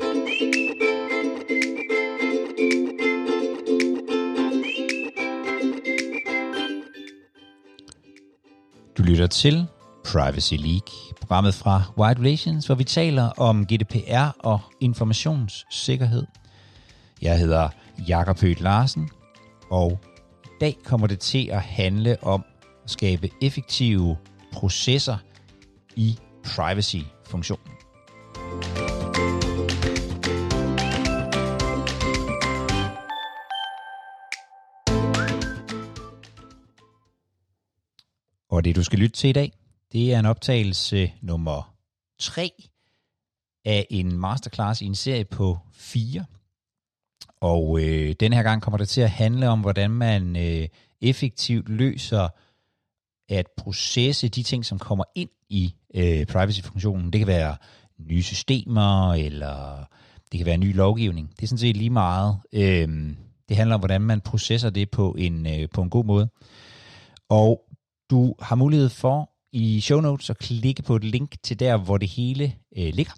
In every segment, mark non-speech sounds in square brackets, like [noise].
Du lytter til Privacy League, programmet fra White Relations, hvor vi taler om GDPR og informationssikkerhed. Jeg hedder Jakob Høgh Larsen, og i dag kommer det til at handle om at skabe effektive processer i privacy-funktionen. Og det du skal lytte til i dag, det er en optagelse nummer 3 af en masterclass i en serie på 4. Og øh, den her gang kommer det til at handle om, hvordan man øh, effektivt løser at processe de ting, som kommer ind i øh, privacy-funktionen. Det kan være nye systemer, eller det kan være ny lovgivning. Det er sådan set lige meget. Øh, det handler om, hvordan man processer det på en, øh, på en god måde. Og du har mulighed for i show notes at klikke på et link til der, hvor det hele øh, ligger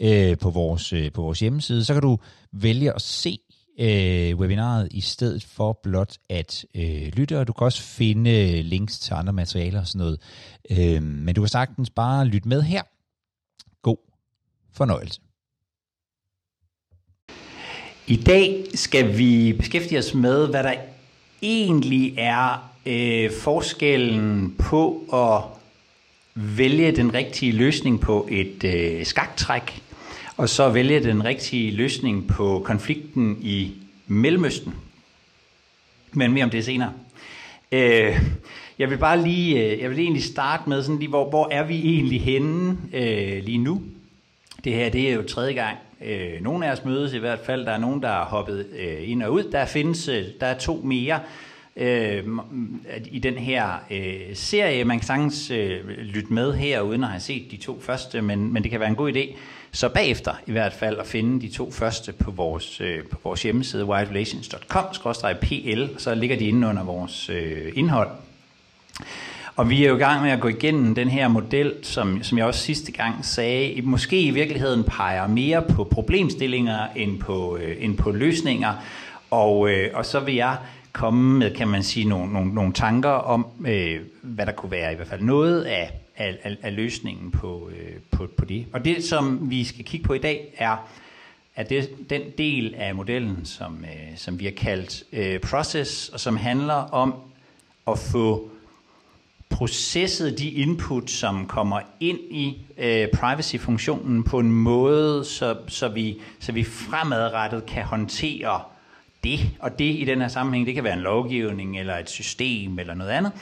øh, på, vores, øh, på vores hjemmeside. Så kan du vælge at se øh, webinaret i stedet for blot at øh, lytte, og du kan også finde øh, links til andre materialer og sådan noget. Øh, men du kan sagtens bare lytte med her. God fornøjelse. I dag skal vi beskæftige os med, hvad der egentlig er øh, forskellen på at vælge den rigtige løsning på et øh, skaktræk, og så vælge den rigtige løsning på konflikten i Mellemøsten. Men mere om det senere. Øh, jeg vil bare lige, øh, jeg vil egentlig starte med sådan lige, hvor, hvor er vi egentlig henne øh, lige nu? Det her, det er jo tredje gang. Øh, nogle af os mødes i hvert fald. Der er nogen, der har hoppet øh, ind og ud. Der findes, øh, der er to mere øh, i den her øh, serie. Man kan sagtens øh, lytte med her, uden at have set de to første, men, men det kan være en god idé. Så bagefter i hvert fald at finde de to første på vores, øh, på vores hjemmeside, whiterelations.com-pl, så ligger de inde under vores øh, indhold. Og vi er jo i gang med at gå igennem den her model, som, som jeg også sidste gang sagde, måske i virkeligheden peger mere på problemstillinger end på, øh, end på løsninger. Og, øh, og så vil jeg komme med, kan man sige, nogle, nogle, nogle tanker om, øh, hvad der kunne være i hvert fald noget af, af, af, af løsningen på, øh, på, på det. Og det, som vi skal kigge på i dag, er, at det, den del af modellen, som, øh, som vi har kaldt øh, process, og som handler om at få processet de input, som kommer ind i øh, privacy-funktionen på en måde, så, så, vi, så vi fremadrettet kan håndtere det, og det i den her sammenhæng, det kan være en lovgivning, eller et system, eller noget andet,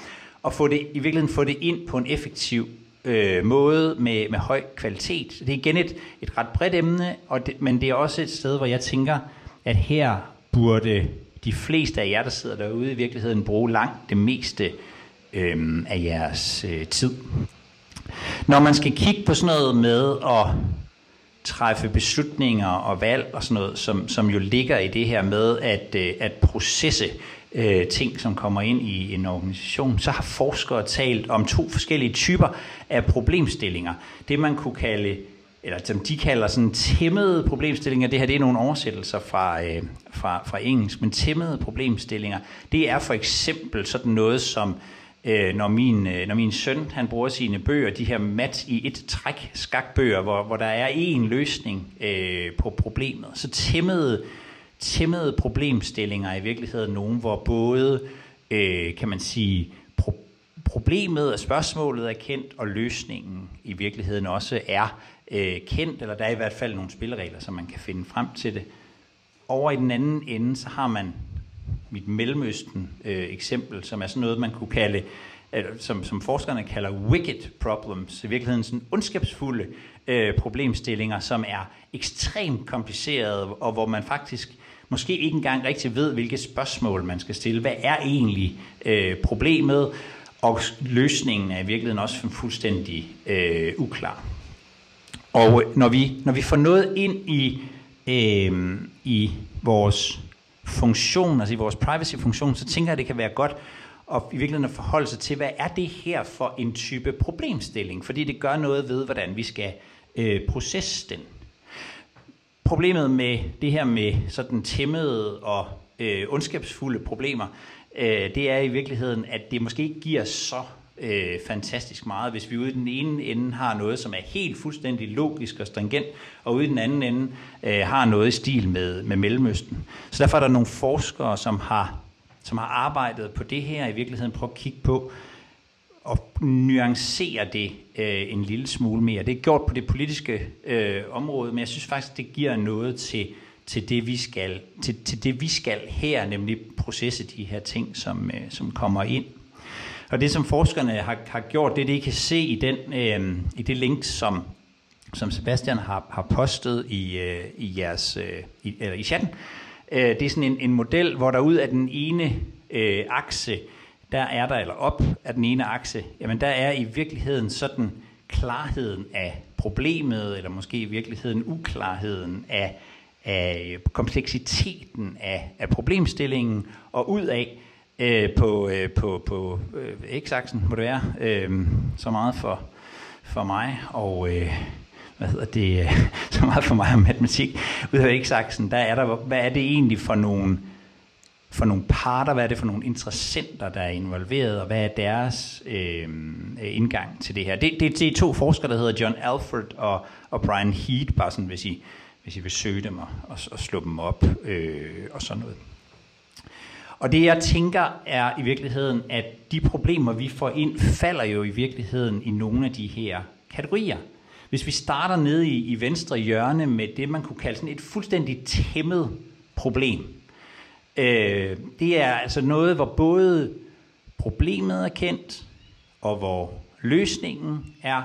og få det, i virkeligheden få det ind på en effektiv øh, måde med, med høj kvalitet. Det er igen et, et ret bredt emne, og det, men det er også et sted, hvor jeg tænker, at her burde de fleste af jer, der sidder derude, i virkeligheden bruge langt det meste øh, af jeres øh, tid. Når man skal kigge på sådan noget med at træffe beslutninger og valg og sådan noget, som, som jo ligger i det her med at, øh, at processe øh, ting, som kommer ind i en organisation, så har forskere talt om to forskellige typer af problemstillinger. Det man kunne kalde eller som de kalder sådan tæmmede problemstillinger, det her det er nogle oversættelser fra, øh, fra, fra engelsk, men tæmmede problemstillinger, det er for eksempel sådan noget som øh, når, min, øh, når min søn han bruger sine bøger, de her mat i et træk skakbøger, hvor, hvor der er én løsning øh, på problemet. Så tæmmede, tæmmede problemstillinger i virkeligheden nogen, hvor både, øh, kan man sige, pro- problemet og spørgsmålet er kendt, og løsningen i virkeligheden også er øh, kendt, eller der er i hvert fald nogle spilleregler, som man kan finde frem til det. Over i den anden ende, så har man mit Mellemøsten øh, eksempel, som er sådan noget, man kunne kalde, øh, som, som forskerne kalder wicked problems, i virkeligheden sådan ondskabsfulde øh, problemstillinger, som er ekstremt komplicerede, og hvor man faktisk måske ikke engang rigtig ved, hvilke spørgsmål man skal stille. Hvad er egentlig øh, problemet? Og løsningen er i virkeligheden også fuldstændig øh, uklar. Og når vi, når vi får noget ind i, øh, i vores funktion, altså i vores privacy-funktion, så tænker jeg, at det kan være godt at i virkeligheden at forholde sig til, hvad er det her for en type problemstilling? Fordi det gør noget ved, hvordan vi skal øh, processe den. problemet med det her med sådan tæmmede og øh, ondskabsfulde problemer, øh, det er i virkeligheden, at det måske ikke giver så øh, fantastisk meget, hvis vi ude i den ene ende har noget, som er helt fuldstændig logisk og stringent, og ude i den anden ende øh, har noget i stil med, med Mellemøsten. Så derfor er der nogle forskere, som har, som har arbejdet på det her, i virkeligheden prøve at kigge på, og nuancere det øh, en lille smule mere. Det er gjort på det politiske øh, område, men jeg synes faktisk, det giver noget til, til, det, vi skal, til, til det, vi skal her, nemlig processe de her ting, som, øh, som kommer ind. Og det, som forskerne har, har gjort, det de kan se i, den, øh, i det link, som, som Sebastian har, har postet i, øh, i, jeres, øh, i, eller i chatten, øh, det er sådan en, en model, hvor der ud af den ene øh, akse, der er der, eller op af den ene akse, jamen der er i virkeligheden sådan klarheden af problemet, eller måske i virkeligheden uklarheden af, af kompleksiteten af, af problemstillingen, og ud af øh, på, øh, på, på øh, x-aksen, må det være, øh, så meget for, for mig, og øh, hvad hedder det, øh, [laughs] så meget for mig om matematik, ud af x-aksen, der er der, hvad er det egentlig for nogle for nogle parter, hvad er det for nogle interessenter, der er involveret, og hvad er deres øh, indgang til det her. Det, det, det er to forskere, der hedder John Alford og, og Brian Heat, bare sådan, hvis I, hvis I vil søge dem og, og, og slå dem op øh, og sådan noget. Og det jeg tænker er i virkeligheden, at de problemer, vi får ind, falder jo i virkeligheden i nogle af de her kategorier. Hvis vi starter nede i, i venstre hjørne med det, man kunne kalde sådan et fuldstændig tæmmet problem, Øh, det er altså noget, hvor både problemet er kendt, og hvor løsningen er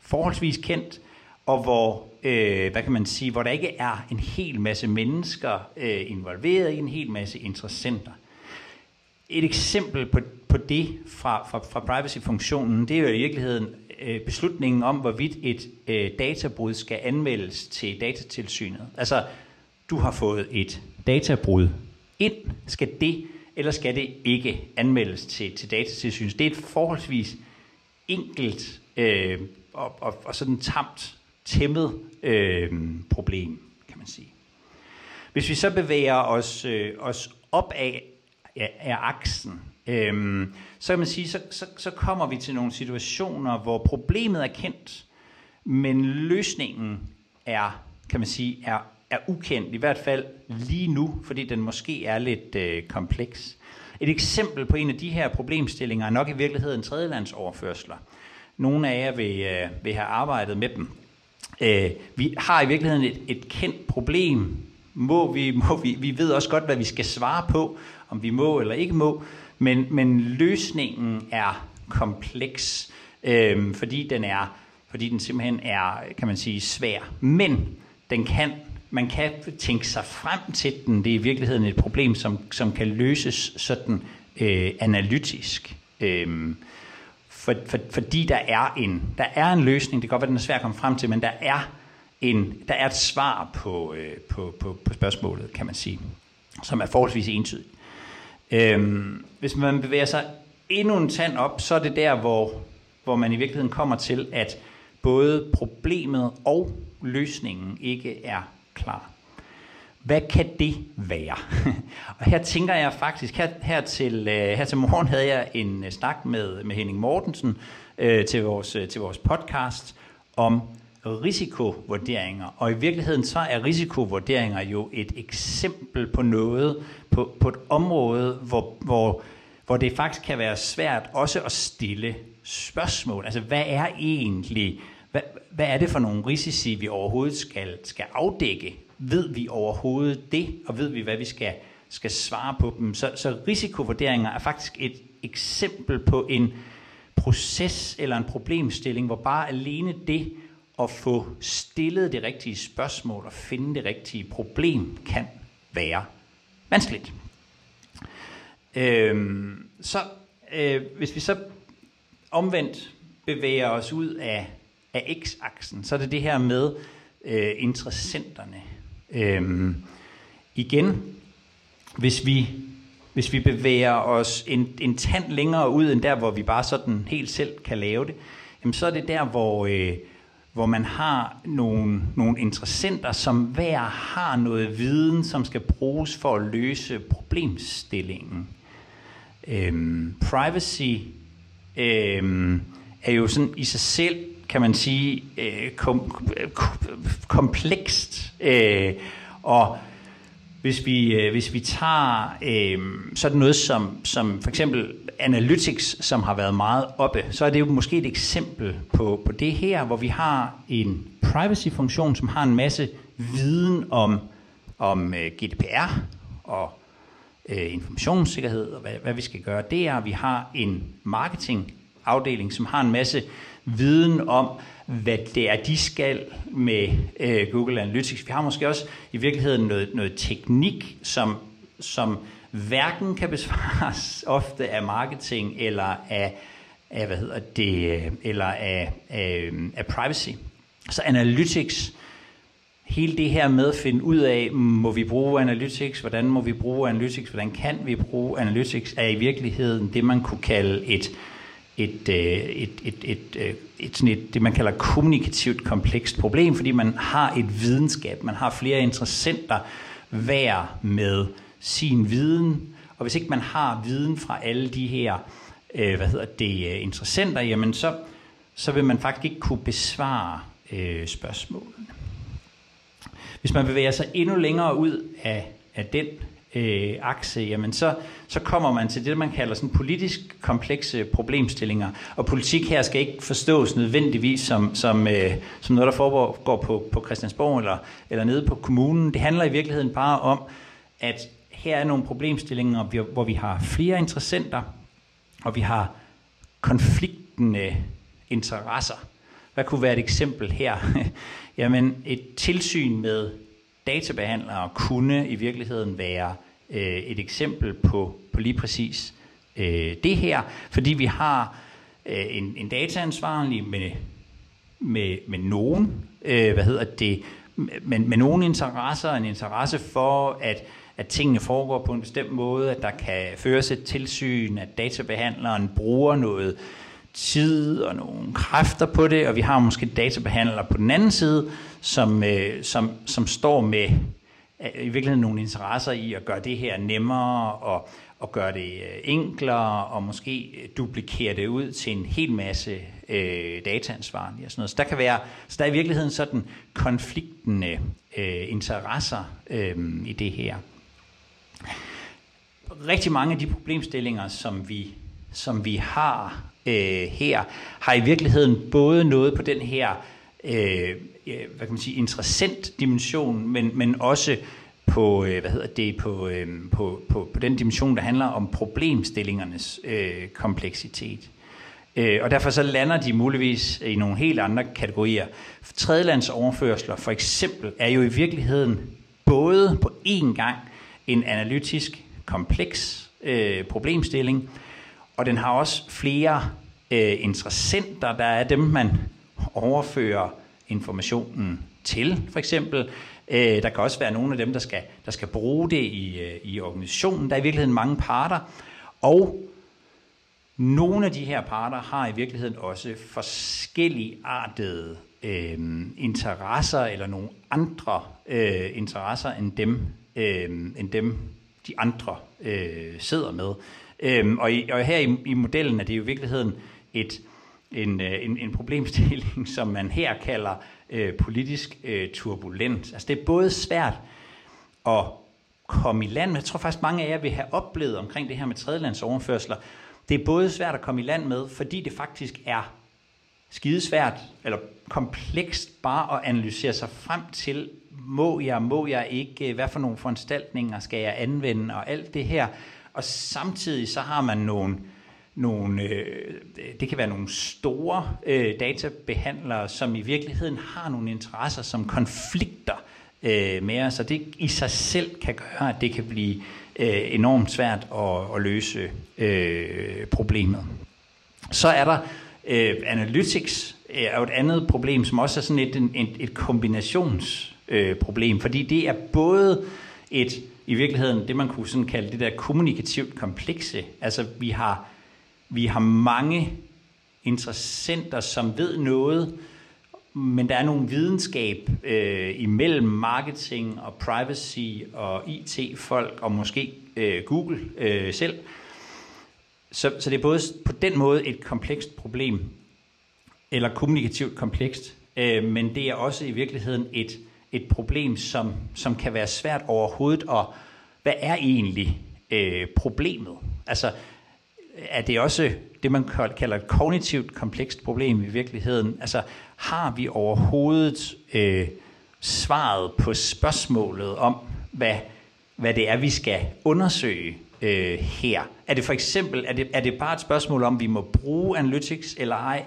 forholdsvis kendt, og hvor, øh, hvad kan man sige, hvor der ikke er en hel masse mennesker øh, involveret i en hel masse interessenter. Et eksempel på, på det fra, fra, fra privacy-funktionen, det er jo i virkeligheden øh, beslutningen om, hvorvidt et øh, databrud skal anmeldes til datatilsynet. Altså, du har fået et databrud ind? Skal det, eller skal det ikke anmeldes til, til datatilsynet? Det er et forholdsvis enkelt øh, og, og, og sådan tamt, tæmmet øh, problem, kan man sige. Hvis vi så bevæger os, øh, os op af, af, af aksen, øh, så kan man sige, så, så, så kommer vi til nogle situationer, hvor problemet er kendt, men løsningen er, kan man sige, er er ukendt, i hvert fald lige nu, fordi den måske er lidt øh, kompleks. Et eksempel på en af de her problemstillinger er nok i virkeligheden tredjelandsoverførsler. Nogle af jer vil, øh, vil have arbejdet med dem. Øh, vi har i virkeligheden et, et kendt problem. Må vi, må vi, vi ved også godt, hvad vi skal svare på, om vi må eller ikke må, men, men løsningen er kompleks, øh, fordi den er fordi den simpelthen er, kan man sige, svær. Men den kan man kan tænke sig frem til den. Det er i virkeligheden et problem, som, som kan løses sådan øh, analytisk. Øh, for, for, fordi der er, en, der er en løsning, det kan godt være, den er svær at komme frem til, men der er, en, der er et svar på, øh, på, på, på spørgsmålet, kan man sige, som er forholdsvis entydigt. Øhm, hvis man bevæger sig endnu en tand op, så er det der, hvor, hvor man i virkeligheden kommer til, at både problemet og løsningen ikke er klar. Hvad kan det være? [laughs] og her tænker jeg faktisk, her, her, til, øh, her til morgen havde jeg en øh, snak med, med Henning Mortensen øh, til, vores, øh, til vores podcast om risikovurderinger. Og i virkeligheden så er risikovurderinger jo et eksempel på noget, på, på et område, hvor, hvor, hvor det faktisk kan være svært også at stille spørgsmål. Altså hvad er egentlig hvad, hvad er det for nogle risici, vi overhovedet skal, skal afdække? Ved vi overhovedet det, og ved vi, hvad vi skal, skal svare på dem? Så, så risikovurderinger er faktisk et eksempel på en proces eller en problemstilling, hvor bare alene det at få stillet det rigtige spørgsmål og finde det rigtige problem kan være vanskeligt. Øhm, så øh, hvis vi så omvendt bevæger os ud af af x-aksen, så er det det her med øh, interessenterne. Øhm, igen, hvis vi, hvis vi bevæger os en, en tand længere ud end der, hvor vi bare sådan helt selv kan lave det, jamen så er det der, hvor, øh, hvor man har nogle, nogle interessenter, som hver har noget viden, som skal bruges for at løse problemstillingen. Øhm, privacy øhm, er jo sådan i sig selv, kan man sige, øh, kom, komplekst. Øh, og hvis vi, øh, hvis vi tager øh, sådan noget som, som for eksempel Analytics, som har været meget oppe, så er det jo måske et eksempel på, på det her, hvor vi har en privacy-funktion, som har en masse viden om, om øh, GDPR og øh, informationssikkerhed og hvad, hvad vi skal gøre der. Vi har en marketingafdeling, som har en masse viden om, hvad det er, de skal med øh, Google Analytics. Vi har måske også i virkeligheden noget, noget teknik, som, som hverken kan besvares [laughs] ofte af marketing eller af, af hvad hedder det, øh, eller af, af, af privacy. Så analytics, hele det her med at finde ud af, må vi bruge analytics, hvordan må vi bruge analytics, hvordan kan vi bruge analytics, er i virkeligheden det, man kunne kalde et, Øh, et, et, et, et, et, et, sådan et, det man kalder kommunikativt komplekst problem, fordi man har et videnskab, man har flere interessenter hver med sin viden, og hvis ikke man har viden fra alle de her øh, hvad hedder det, øh, interessenter, jamen så, så vil man faktisk ikke kunne besvare øh, spørgsmålene. Hvis man bevæger sig endnu længere ud af, af den øh, akse, jamen så, så kommer man til det, man kalder sådan politisk komplekse problemstillinger. Og politik her skal ikke forstås nødvendigvis som, som, øh, som noget, der foregår på, på Christiansborg eller, eller nede på kommunen. Det handler i virkeligheden bare om, at her er nogle problemstillinger, hvor vi har flere interessenter, og vi har konfliktende interesser. Hvad kunne være et eksempel her? [laughs] Jamen, et tilsyn med databehandlere kunne i virkeligheden være øh, et eksempel på, på lige præcis øh, det her, fordi vi har øh, en, en dataansvarlig med, med, med nogen, øh, hvad hedder det, med, med nogle interesser, en interesse for, at, at tingene foregår på en bestemt måde, at der kan føres et tilsyn, at databehandleren bruger noget tid og nogle kræfter på det, og vi har måske databehandlere på den anden side, som, øh, som, som står med øh, i virkeligheden nogle interesser i at gøre det her nemmere og, og gøre det øh, enklere og måske duplikere det ud til en hel masse øh, dataansvarlige og sådan noget. Så der kan være, så der er i virkeligheden sådan konfliktende øh, interesser øh, i det her. Rigtig mange af de problemstillinger, som vi, som vi har øh, her, har i virkeligheden både noget på den her øh, Øh, hvad kan man sige, interessant dimension, men, men også på, øh, hvad hedder det, på, øh, på, på, på den dimension, der handler om problemstillingernes øh, kompleksitet. Øh, og derfor så lander de muligvis i nogle helt andre kategorier. Tredjelandsoverførsler for eksempel er jo i virkeligheden både på én gang en analytisk kompleks øh, problemstilling, og den har også flere øh, interessenter, der er dem, man overfører informationen til, for eksempel. Øh, der kan også være nogle af dem, der skal, der skal bruge det i, øh, i organisationen. Der er i virkeligheden mange parter, og nogle af de her parter har i virkeligheden også forskellige artede øh, interesser eller nogle andre øh, interesser end dem, øh, end dem de andre øh, sidder med. Øh, og, i, og her i, i modellen er det jo i virkeligheden et en, øh, en, en problemstilling, [laughs] som man her kalder øh, politisk øh, turbulent. Altså det er både svært at komme i land med, jeg tror faktisk mange af jer vil have oplevet omkring det her med tredjelandsoverførsler, det er både svært at komme i land med, fordi det faktisk er skidesvært eller komplekst bare at analysere sig frem til, må jeg, må jeg ikke, øh, hvad for nogle foranstaltninger skal jeg anvende og alt det her. Og samtidig så har man nogle nogle, øh, det kan være nogle store øh, databehandlere, som i virkeligheden har nogle interesser, som konflikter øh, med os, og det i sig selv kan gøre, at det kan blive øh, enormt svært at, at løse øh, problemet. Så er der øh, analytics, øh, er jo et andet problem, som også er sådan et, et, et kombinationsproblem, øh, fordi det er både et, i virkeligheden, det man kunne sådan kalde det der kommunikativt komplekse, altså vi har vi har mange interessenter, som ved noget men der er nogle videnskab øh, imellem marketing og privacy og IT-folk og måske øh, Google øh, selv. Så, så det er både på den måde et komplekst problem, eller kommunikativt komplekst, øh, men det er også i virkeligheden et, et problem, som, som kan være svært overhovedet at, hvad er egentlig øh, problemet? Altså, er det også det, man kalder et kognitivt komplekst problem i virkeligheden? Altså, har vi overhovedet øh, svaret på spørgsmålet om, hvad, hvad det er, vi skal undersøge øh, her? Er det for eksempel, er det, er det bare et spørgsmål om, vi må bruge analytics eller ej?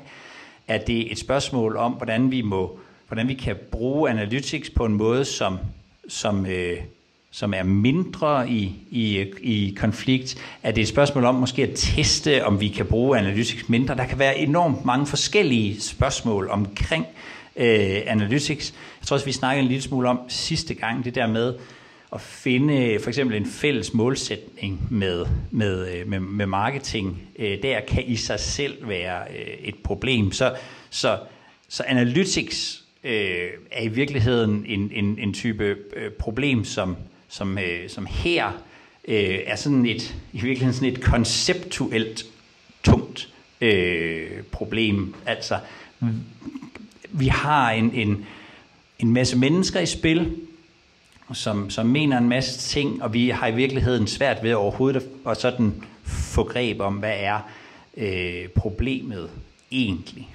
Er det et spørgsmål om, hvordan vi må hvordan vi kan bruge analytics på en måde, som, som øh, som er mindre i, i, i konflikt? Er det et spørgsmål om måske at teste, om vi kan bruge analytics mindre? Der kan være enormt mange forskellige spørgsmål omkring øh, analytics. Jeg tror også, vi snakkede en lille smule om sidste gang, det der med at finde for eksempel en fælles målsætning med, med, øh, med, med marketing. Øh, der kan i sig selv være øh, et problem. Så, så, så analytics øh, er i virkeligheden en, en, en type øh, problem, som, som, øh, som her øh, er sådan et, i virkeligheden sådan et konceptuelt tungt øh, problem. Altså, vi har en, en, en masse mennesker i spil, som, som mener en masse ting, og vi har i virkeligheden svært ved overhovedet at, at sådan få greb om, hvad er øh, problemet egentlig.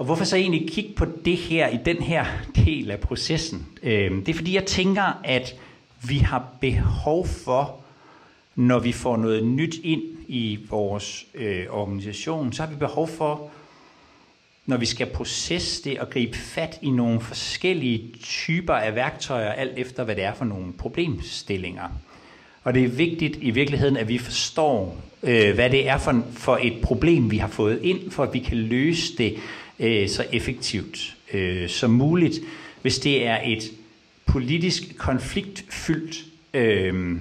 Og hvorfor så egentlig kigge på det her i den her del af processen? Øhm, det er fordi, jeg tænker, at vi har behov for, når vi får noget nyt ind i vores øh, organisation, så har vi behov for, når vi skal processe det og gribe fat i nogle forskellige typer af værktøjer, alt efter hvad det er for nogle problemstillinger. Og det er vigtigt i virkeligheden, at vi forstår, øh, hvad det er for, for et problem, vi har fået ind, for at vi kan løse det øh, så effektivt øh, som muligt. Hvis det er et politisk konfliktfyldt øh, øh,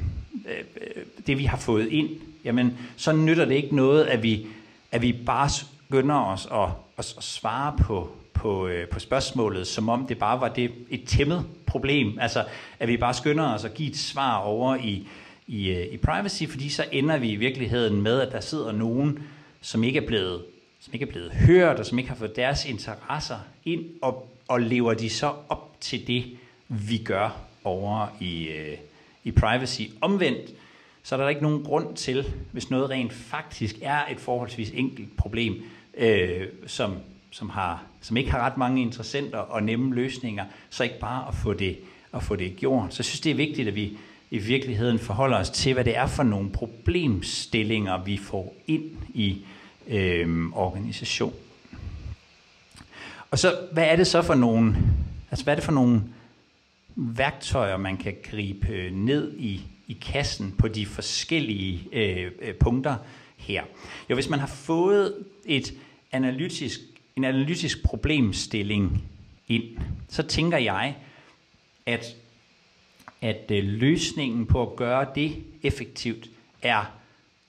det, vi har fået ind, jamen, så nytter det ikke noget, at vi, at vi bare skynder os at, at, at svare på, på, øh, på spørgsmålet, som om det bare var det, et tæmmet problem. Altså, at vi bare skynder os at give et svar over i, i, øh, i privacy, fordi så ender vi i virkeligheden med, at der sidder nogen, som ikke er blevet som ikke er blevet hørt, og som ikke har fået deres interesser ind, og, og lever de så op til det, vi gør over i, øh, i privacy. Omvendt, så er der ikke nogen grund til, hvis noget rent faktisk er et forholdsvis enkelt problem, øh, som, som, har, som ikke har ret mange interessenter og nemme løsninger, så ikke bare at få det, at få det gjort. Så jeg synes, det er vigtigt, at vi i virkeligheden forholder os til, hvad det er for nogle problemstillinger, vi får ind i øh, organisation. Og så, hvad er det så for nogle, altså hvad er det for nogle værktøjer, man kan gribe ned i, i kassen på de forskellige øh, øh, punkter her? Jo, hvis man har fået et analytisk, en analytisk problemstilling ind, så tænker jeg, at, at øh, løsningen på at gøre det effektivt er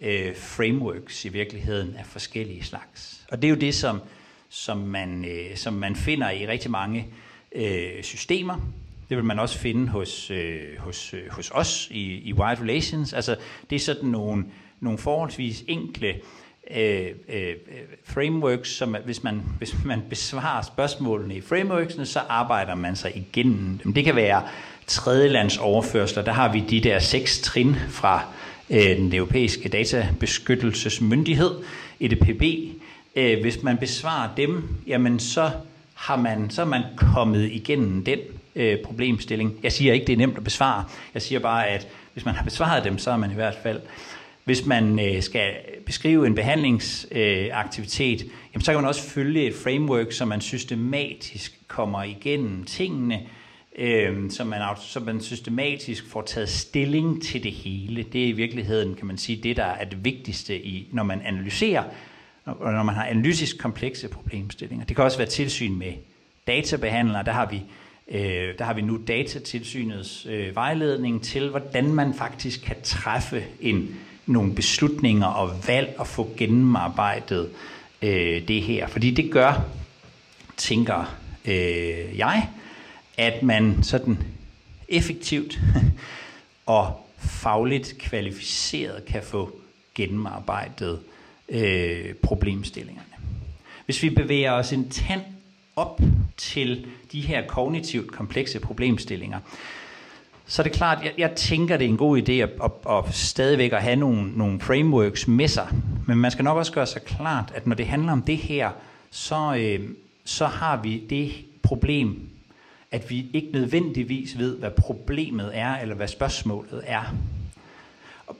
øh, frameworks i virkeligheden af forskellige slags. Og det er jo det, som, som, man, øh, som man finder i rigtig mange øh, systemer. Det vil man også finde hos, øh, hos, øh, hos os i, i Wild Relations. Altså, det er sådan nogle, nogle forholdsvis enkle øh, øh, frameworks, som hvis man, hvis man besvarer spørgsmålene i frameworksene, så arbejder man sig igennem dem. Det kan være tredjelands overførsler. Der har vi de der seks trin fra øh, Øh, den europæiske databeskyttelsesmyndighed, EDPB. Øh, hvis man besvarer dem, jamen så har man, så er man kommet igennem den øh, problemstilling. Jeg siger ikke, det er nemt at besvare. Jeg siger bare, at hvis man har besvaret dem, så er man i hvert fald hvis man øh, skal beskrive en behandlingsaktivitet, øh, jamen, så kan man også følge et framework, så man systematisk kommer igennem tingene, øh, så, man, så man systematisk får taget stilling til det hele. Det er i virkeligheden, kan man sige, det, der er det vigtigste, i, når man analyserer, og når man har analytisk komplekse problemstillinger. Det kan også være tilsyn med databehandlere. Der har vi, øh, der har vi nu datatilsynets øh, vejledning til, hvordan man faktisk kan træffe en, nogle beslutninger og valg og få gennemarbejdet øh, det her. Fordi det gør tænker øh, jeg, at man sådan effektivt [laughs] og fagligt kvalificeret kan få gennemarbejdet øh, problemstillingerne. Hvis vi bevæger os en tand op til de her kognitivt komplekse problemstillinger, så er det klart, jeg, jeg tænker, det er en god idé at, at, at stadigvæk at have nogle, nogle frameworks med sig. Men man skal nok også gøre sig klart, at når det handler om det her, så, øh, så har vi det problem, at vi ikke nødvendigvis ved, hvad problemet er, eller hvad spørgsmålet er. Og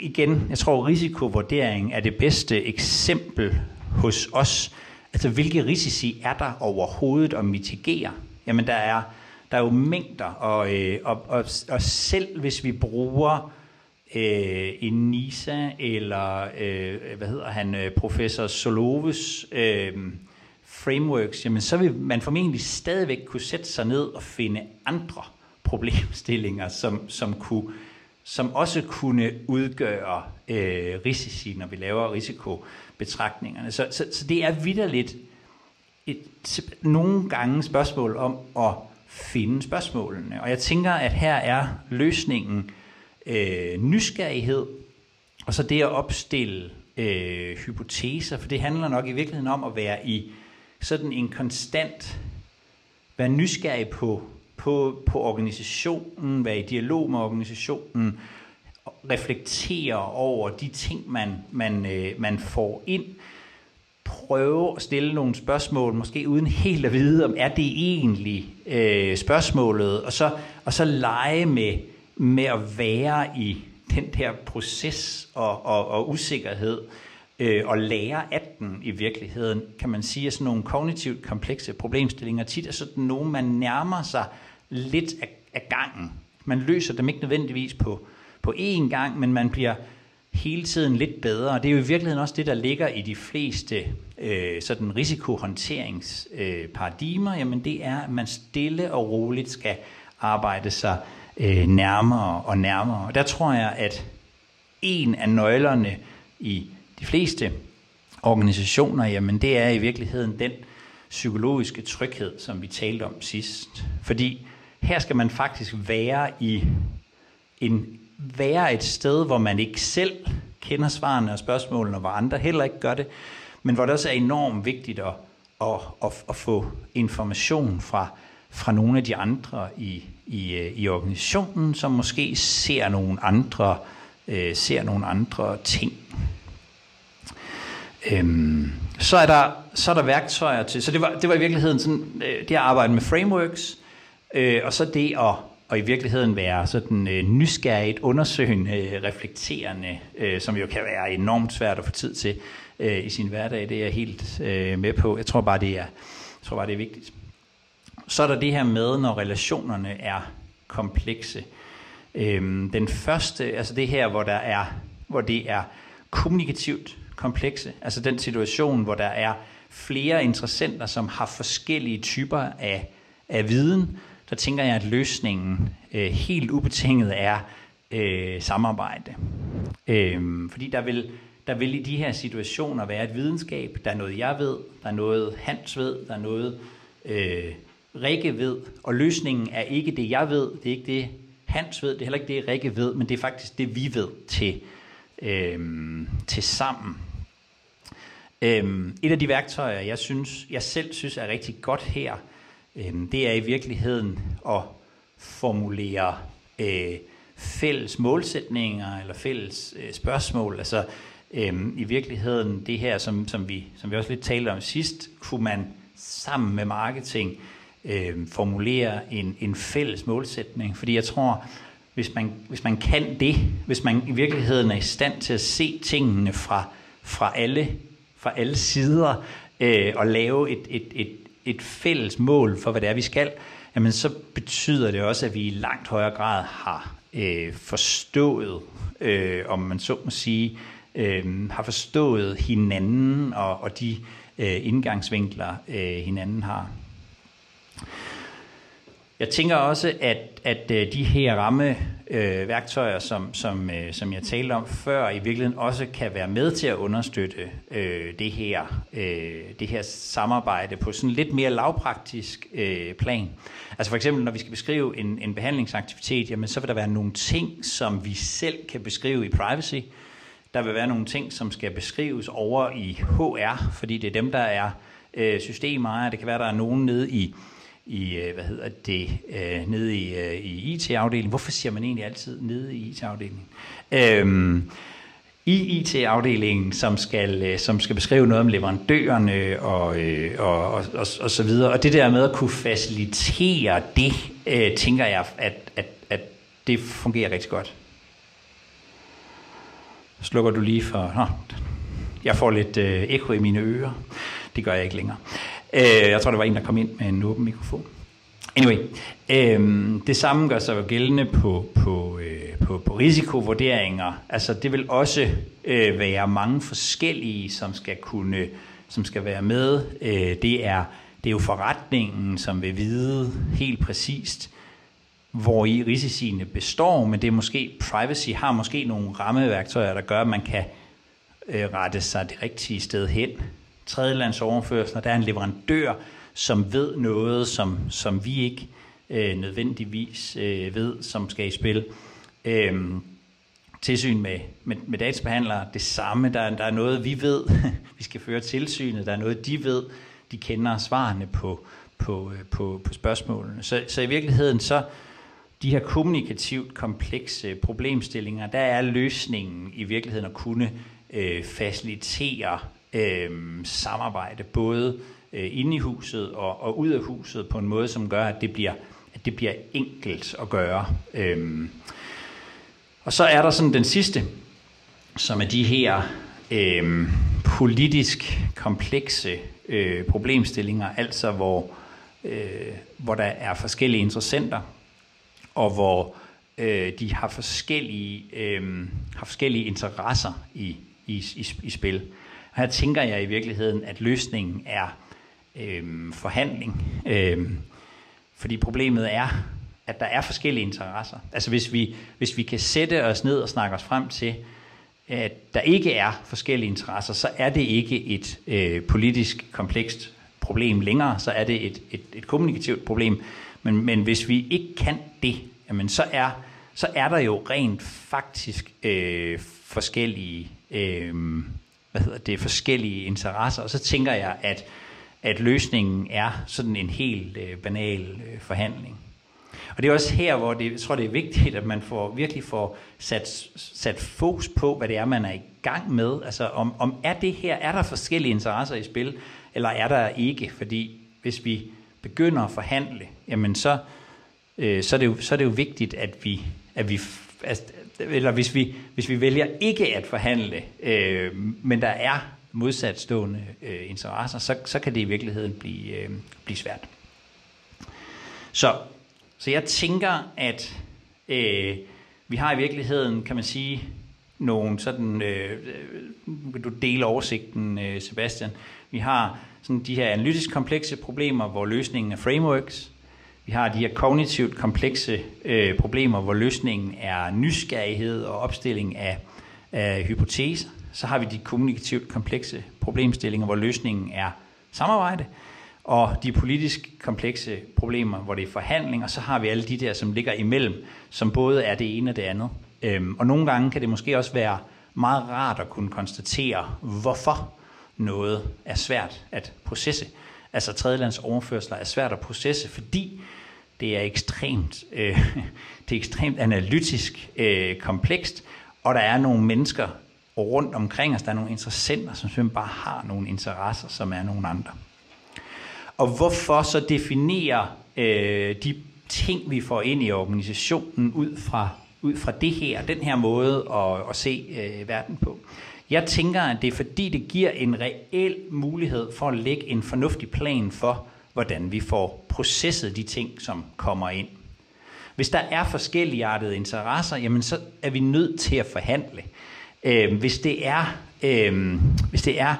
igen, jeg tror, risikovurdering er det bedste eksempel hos os. Altså, hvilke risici er der overhovedet at mitigere? Jamen, der er, der er jo mængder, og, øh, og, og, og selv hvis vi bruger øh, en NISA, eller øh, hvad hedder han, øh, professor Soloves øh, frameworks, jamen så vil man formentlig stadigvæk kunne sætte sig ned og finde andre problemstillinger, som, som, kunne, som også kunne udgøre øh, risici, når vi laver risikobetragtningerne. Så, så, så det er vidderligt et, nogle gange spørgsmål om at finde spørgsmålene. Og jeg tænker, at her er løsningen øh, nysgerrighed, og så det at opstille øh, hypoteser, for det handler nok i virkeligheden om at være i sådan en konstant, være nysgerrig på, på, på organisationen, være i dialog med organisationen, reflektere over de ting, man, man, øh, man får ind, prøve at stille nogle spørgsmål, måske uden helt at vide, om er det egentlig øh, spørgsmålet, og så, og så lege med, med at være i den der proces og, og, og usikkerhed, øh, og lære af den i virkeligheden, kan man sige, at sådan nogle kognitivt komplekse problemstillinger tit er sådan nogle, man nærmer sig lidt af, af gangen. Man løser dem ikke nødvendigvis på, på én gang, men man bliver hele tiden lidt bedre. Det er jo i virkeligheden også det, der ligger i de fleste øh, sådan risikohåndteringsparadigmer. Øh, Jamen det er, at man stille og roligt skal arbejde sig øh, nærmere og nærmere. Og der tror jeg, at en af nøglerne i de fleste organisationer, jamen det er i virkeligheden den psykologiske tryghed, som vi talte om sidst. Fordi her skal man faktisk være i en være et sted, hvor man ikke selv kender svarene og spørgsmålene, og hvor andre heller ikke gør det, men hvor det også er enormt vigtigt at, at, at, at få information fra, fra nogle af de andre i, i, øh, i organisationen, som måske ser nogle andre, øh, ser nogle andre ting. Øhm, så, er der, så er der værktøjer til, så det var, det var i virkeligheden sådan, øh, det at arbejde med frameworks, øh, og så det at og i virkeligheden være sådan øh, nysgerrigt, undersøgende, øh, reflekterende, øh, som jo kan være enormt svært at få tid til øh, i sin hverdag. Det er jeg helt øh, med på. Jeg tror bare, det er, jeg tror bare, det er vigtigt. Så er der det her med, når relationerne er komplekse. Øhm, den første, altså det her, hvor der er, hvor det er kommunikativt komplekse, altså den situation, hvor der er flere interessenter, som har forskellige typer af, af viden, der tænker jeg, at løsningen øh, helt ubetinget er øh, samarbejde. Øh, fordi der vil, der vil i de her situationer være et videnskab, der er noget jeg ved, der er noget Hans ved, der er noget øh, Rikke ved, og løsningen er ikke det jeg ved, det er ikke det Hans ved, det er heller ikke det Rikke ved, men det er faktisk det vi ved til, øh, til sammen. Øh, et af de værktøjer, jeg synes, jeg selv synes er rigtig godt her, øh, det er i virkeligheden at formulere øh, fælles målsætninger eller fælles øh, spørgsmål. Altså øh, i virkeligheden det her, som, som, vi, som vi også lidt talte om sidst, kunne man sammen med marketing øh, formulere en, en fælles målsætning. Fordi jeg tror, hvis man, hvis man kan det, hvis man i virkeligheden er i stand til at se tingene fra, fra, alle, fra alle sider, øh, og lave et, et, et, et fælles mål for, hvad det er, vi skal, jamen så betyder det også, at vi i langt højere grad har øh, forstået, øh, om man så må sige, øh, har forstået hinanden og, og de øh, indgangsvinkler, øh, hinanden har. Jeg tænker også, at, at øh, de her ramme øh, værktøjer, som, som, øh, som jeg talte om før, i virkeligheden også kan være med til at understøtte øh, det, her, øh, det her samarbejde på sådan lidt mere lavpraktisk øh, plan. Altså for eksempel, når vi skal beskrive en, en behandlingsaktivitet, jamen så vil der være nogle ting, som vi selv kan beskrive i privacy. Der vil være nogle ting, som skal beskrives over i HR, fordi det er dem, der er øh, systemejere. Det kan være, der er nogen nede i i, øh, hvad hedder det, øh, nede i, øh, i IT-afdelingen. Hvorfor siger man egentlig altid nede i IT-afdelingen? Øhm, i IT-afdelingen, som skal, øh, som skal beskrive noget om leverandørerne og, øh, og, og, og, og så videre. Og det der med at kunne facilitere det, øh, tænker jeg, at, at, at det fungerer rigtig godt. Slukker du lige for... Nå, jeg får lidt øh, ekko i mine ører. Det gør jeg ikke længere. Øh, jeg tror, der var en, der kom ind med en åben mikrofon. Anyway, øh, det samme gør sig jo gældende på, på, øh, på, på risikovurderinger. Altså, det vil også øh, være mange forskellige, som skal kunne, som skal være med. Øh, det er det er jo forretningen, som vil vide helt præcist, hvor i risiciene består, men det er måske, privacy har måske nogle rammeværktøjer, der gør, at man kan øh, rette sig det rigtige sted hen tredjelandsoverførsler. Der er en leverandør, som ved noget, som, som vi ikke øh, nødvendigvis øh, ved, som skal i spil. Øh, tilsyn med, med, med databehandlere, det samme. Der, der er noget, vi ved, [laughs] vi skal føre tilsynet. Der er noget, de ved, de kender svarene på, på, øh, på, på spørgsmålene. Så, så i virkeligheden, så de her kommunikativt komplekse problemstillinger, der er løsningen i virkeligheden at kunne øh, facilitere øh, samarbejde, både øh, inde i huset og, og ud af huset, på en måde, som gør, at det bliver, at det bliver enkelt at gøre. Øh, og så er der sådan den sidste, som er de her øh, politisk komplekse øh, problemstillinger, altså hvor, øh, hvor der er forskellige interessenter, og hvor øh, de har forskellige, øh, har forskellige interesser i, i, i, i spil. Og her tænker jeg i virkeligheden, at løsningen er øh, forhandling. Øh, fordi problemet er, at der er forskellige interesser. Altså hvis vi, hvis vi kan sætte os ned og snakke os frem til, at der ikke er forskellige interesser, så er det ikke et øh, politisk komplekst problem længere, så er det et, et, et kommunikativt problem. Men, men hvis vi ikke kan det, jamen så er, så er der jo rent faktisk øh, forskellige øh, hvad hedder det, forskellige interesser, og så tænker jeg, at, at løsningen er sådan en helt øh, banal øh, forhandling. Og det er også her, hvor det, jeg tror, det er vigtigt, at man får, virkelig får sat, sat fokus på, hvad det er, man er i gang med. Altså, om, om er det her, er der forskellige interesser i spil, eller er der ikke? Fordi hvis vi begynder at forhandle, jamen så, øh, så, er det jo, så er det jo vigtigt, at vi, at vi altså, eller hvis vi, hvis vi vælger ikke at forhandle, øh, men der er modsatstående øh, interesser, så, så kan det i virkeligheden blive, øh, blive svært. Så, så jeg tænker, at øh, vi har i virkeligheden, kan man sige, nogle sådan, øh, vil du dele oversigten, øh, Sebastian. Vi har sådan de her analytisk komplekse problemer, hvor løsningen er frameworks. Vi har de her kognitivt komplekse øh, problemer, hvor løsningen er nysgerrighed og opstilling af, af hypoteser. Så har vi de kommunikativt komplekse problemstillinger, hvor løsningen er samarbejde. Og de politisk komplekse problemer, hvor det er forhandling. Og så har vi alle de der, som ligger imellem, som både er det ene og det andet. Øhm, og nogle gange kan det måske også være meget rart at kunne konstatere, hvorfor noget er svært at processe altså tredjelands overførsler, er svært at processe, fordi det er ekstremt, øh, [laughs] det er ekstremt analytisk øh, komplekst, og der er nogle mennesker rundt omkring os, der er nogle interessenter, som simpelthen bare har nogle interesser, som er nogle andre. Og hvorfor så definere øh, de ting, vi får ind i organisationen ud fra, ud fra det her, den her måde at, at se øh, verden på? Jeg tænker, at det er fordi, det giver en reel mulighed for at lægge en fornuftig plan for, hvordan vi får processet de ting, som kommer ind. Hvis der er forskellige artede interesser, jamen så er vi nødt til at forhandle. Øh, hvis, det er, øh, hvis det er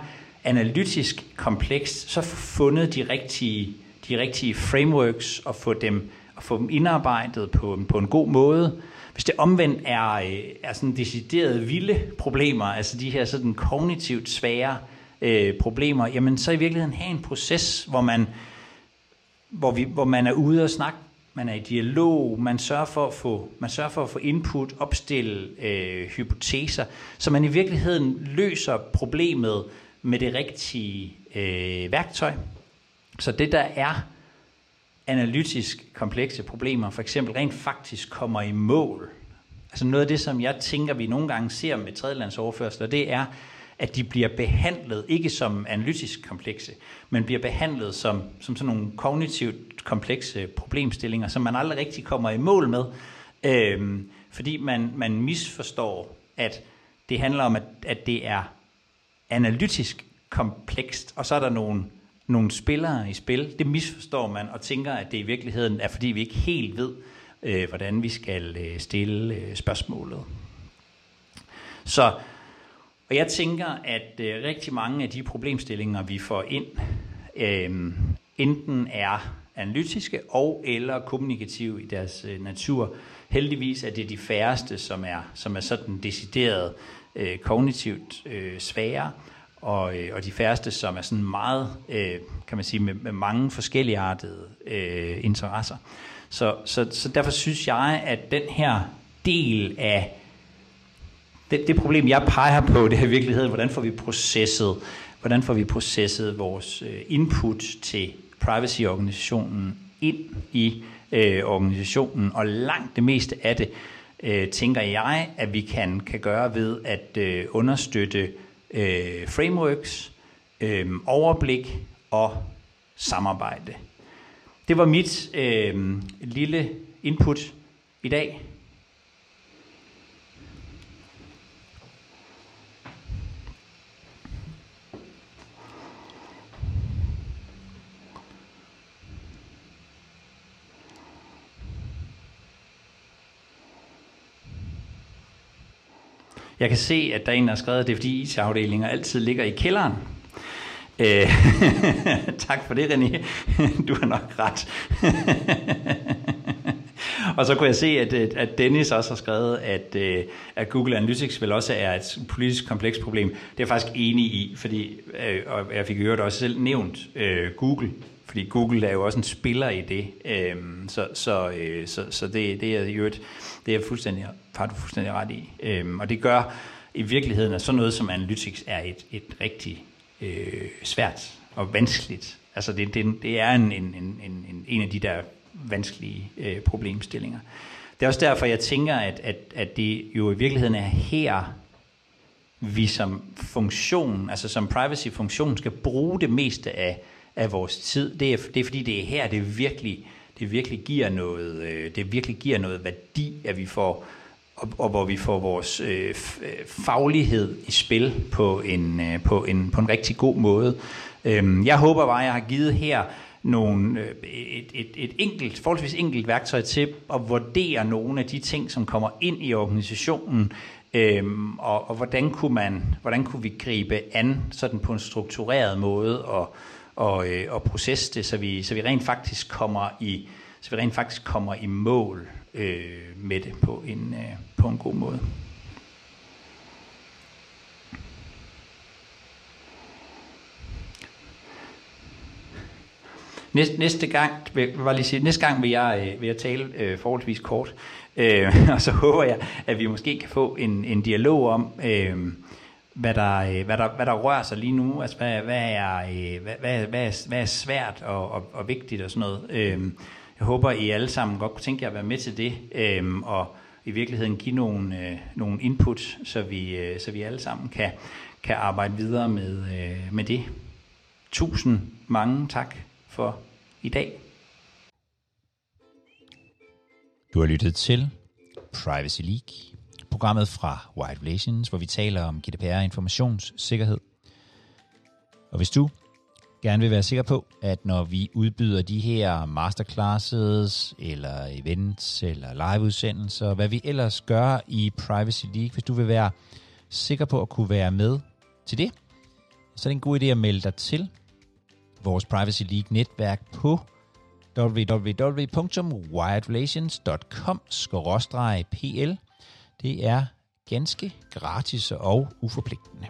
analytisk komplekst, så fundet de rigtige, de rigtige frameworks og få dem, og få dem indarbejdet på, på en god måde. Hvis det omvendt er, øh, er sådan decideret vilde problemer, altså de her sådan kognitivt svære øh, problemer, jamen så i virkeligheden have en proces, hvor man, hvor, vi, hvor man er ude og snakke, man er i dialog, man sørger for at få, man sørger for, at få input, opstille øh, hypoteser, så man i virkeligheden løser problemet med det rigtige øh, værktøj. Så det der er analytisk komplekse problemer, for eksempel rent faktisk kommer i mål. Altså noget af det, som jeg tænker, vi nogle gange ser med tredjelandsoverførsler, det er, at de bliver behandlet ikke som analytisk komplekse, men bliver behandlet som, som sådan nogle kognitivt komplekse problemstillinger, som man aldrig rigtig kommer i mål med, øhm, fordi man, man misforstår, at det handler om, at, at det er analytisk komplekst, og så er der nogle, nogle spillere i spil. Det misforstår man og tænker, at det i virkeligheden er, fordi vi ikke helt ved, øh, hvordan vi skal øh, stille øh, spørgsmålet. Så og jeg tænker, at øh, rigtig mange af de problemstillinger, vi får ind, øh, enten er analytiske og eller kommunikative i deres øh, natur. Heldigvis er det de færreste, som er, som er sådan decideret øh, kognitivt øh, svære, og, øh, og de færreste, som er sådan meget, øh, kan man sige, med, med mange forskellige artede øh, interesser. Så, så, så derfor synes jeg, at den her del af det, det problem, jeg peger på, det er i virkeligheden, hvordan får vi processet, hvordan får vi processet vores øh, input til privacy-organisationen ind i øh, organisationen, og langt det meste af det, øh, tænker jeg, at vi kan, kan gøre ved at øh, understøtte øh, frameworks, øh, overblik og samarbejde. Det var mit øh, lille input i dag. Jeg kan se, at der er en, der har skrevet, at det er fordi IT-afdelinger altid ligger i kælderen. Øh, [laughs] tak for det, René. [laughs] Du har nok ret. [laughs] og så kunne jeg se, at, øh, at Dennis også har skrevet, at, øh, at Google Analytics vel også er et politisk komplekst problem. Det er jeg faktisk enig i, fordi, øh, og jeg fik øvrigt også selv nævnt Google, fordi Google er jo også en spiller i det. Øhm, så, så, så, så det, det er jo et det er fuldstændig, har du fuldstændig ret i. Øhm, og det gør i virkeligheden, at sådan noget som analytics er et, et rigtig øh, svært og vanskeligt. Altså det, det, det er en, en, en, en, en af de der vanskelige øh, problemstillinger. Det er også derfor, jeg tænker, at, at, at det jo i virkeligheden er her, vi som funktion, altså som privacy-funktion, skal bruge det meste af, af vores tid. Det er, det er fordi, det er her, det virkelig det virkelig giver noget, øh, det virkelig giver noget værdi, at vi får og, og hvor vi får vores øh, øh faglighed i spil på en, øh, på, en, på en rigtig god måde. Øhm, jeg håber bare, at jeg har givet her nogle, øh, et, et, et enkelt, forholdsvis enkelt værktøj til at vurdere nogle af de ting, som kommer ind i organisationen, øhm, og, og hvordan, kunne man, hvordan kunne vi gribe an sådan på en struktureret måde og, og, øh, og processe det, så vi, så vi rent faktisk kommer i, så vi rent faktisk kommer i mål øh, med det på en, øh, på en god måde. Næste, næste gang, vil, vil lige sige, næste gang vil jeg, øh, vil jeg tale øh, forholdsvis kort, øh, [laughs] og så håber jeg, at vi måske kan få en, en dialog om, øh, hvad der, øh, hvad, der, hvad der rører sig lige nu, altså hvad, hvad, er, øh, hvad, hvad, hvad, er, hvad er svært og, og, og vigtigt og sådan noget. Øhm, jeg håber, I alle sammen godt kunne tænke jer at være med til det, øhm, og i virkeligheden give nogle, øh, nogle input, så vi, øh, så vi alle sammen kan, kan arbejde videre med, øh, med det. Tusind mange tak for i dag. Du har lyttet til Privacy League programmet fra White Relations, hvor vi taler om GDPR informationssikkerhed. Og hvis du gerne vil være sikker på, at når vi udbyder de her masterclasses, eller events, eller liveudsendelser, hvad vi ellers gør i Privacy League, hvis du vil være sikker på at kunne være med til det, så er det en god idé at melde dig til vores Privacy League netværk på www.wiredrelations.com-pl. Det er ganske gratis og uforpligtende.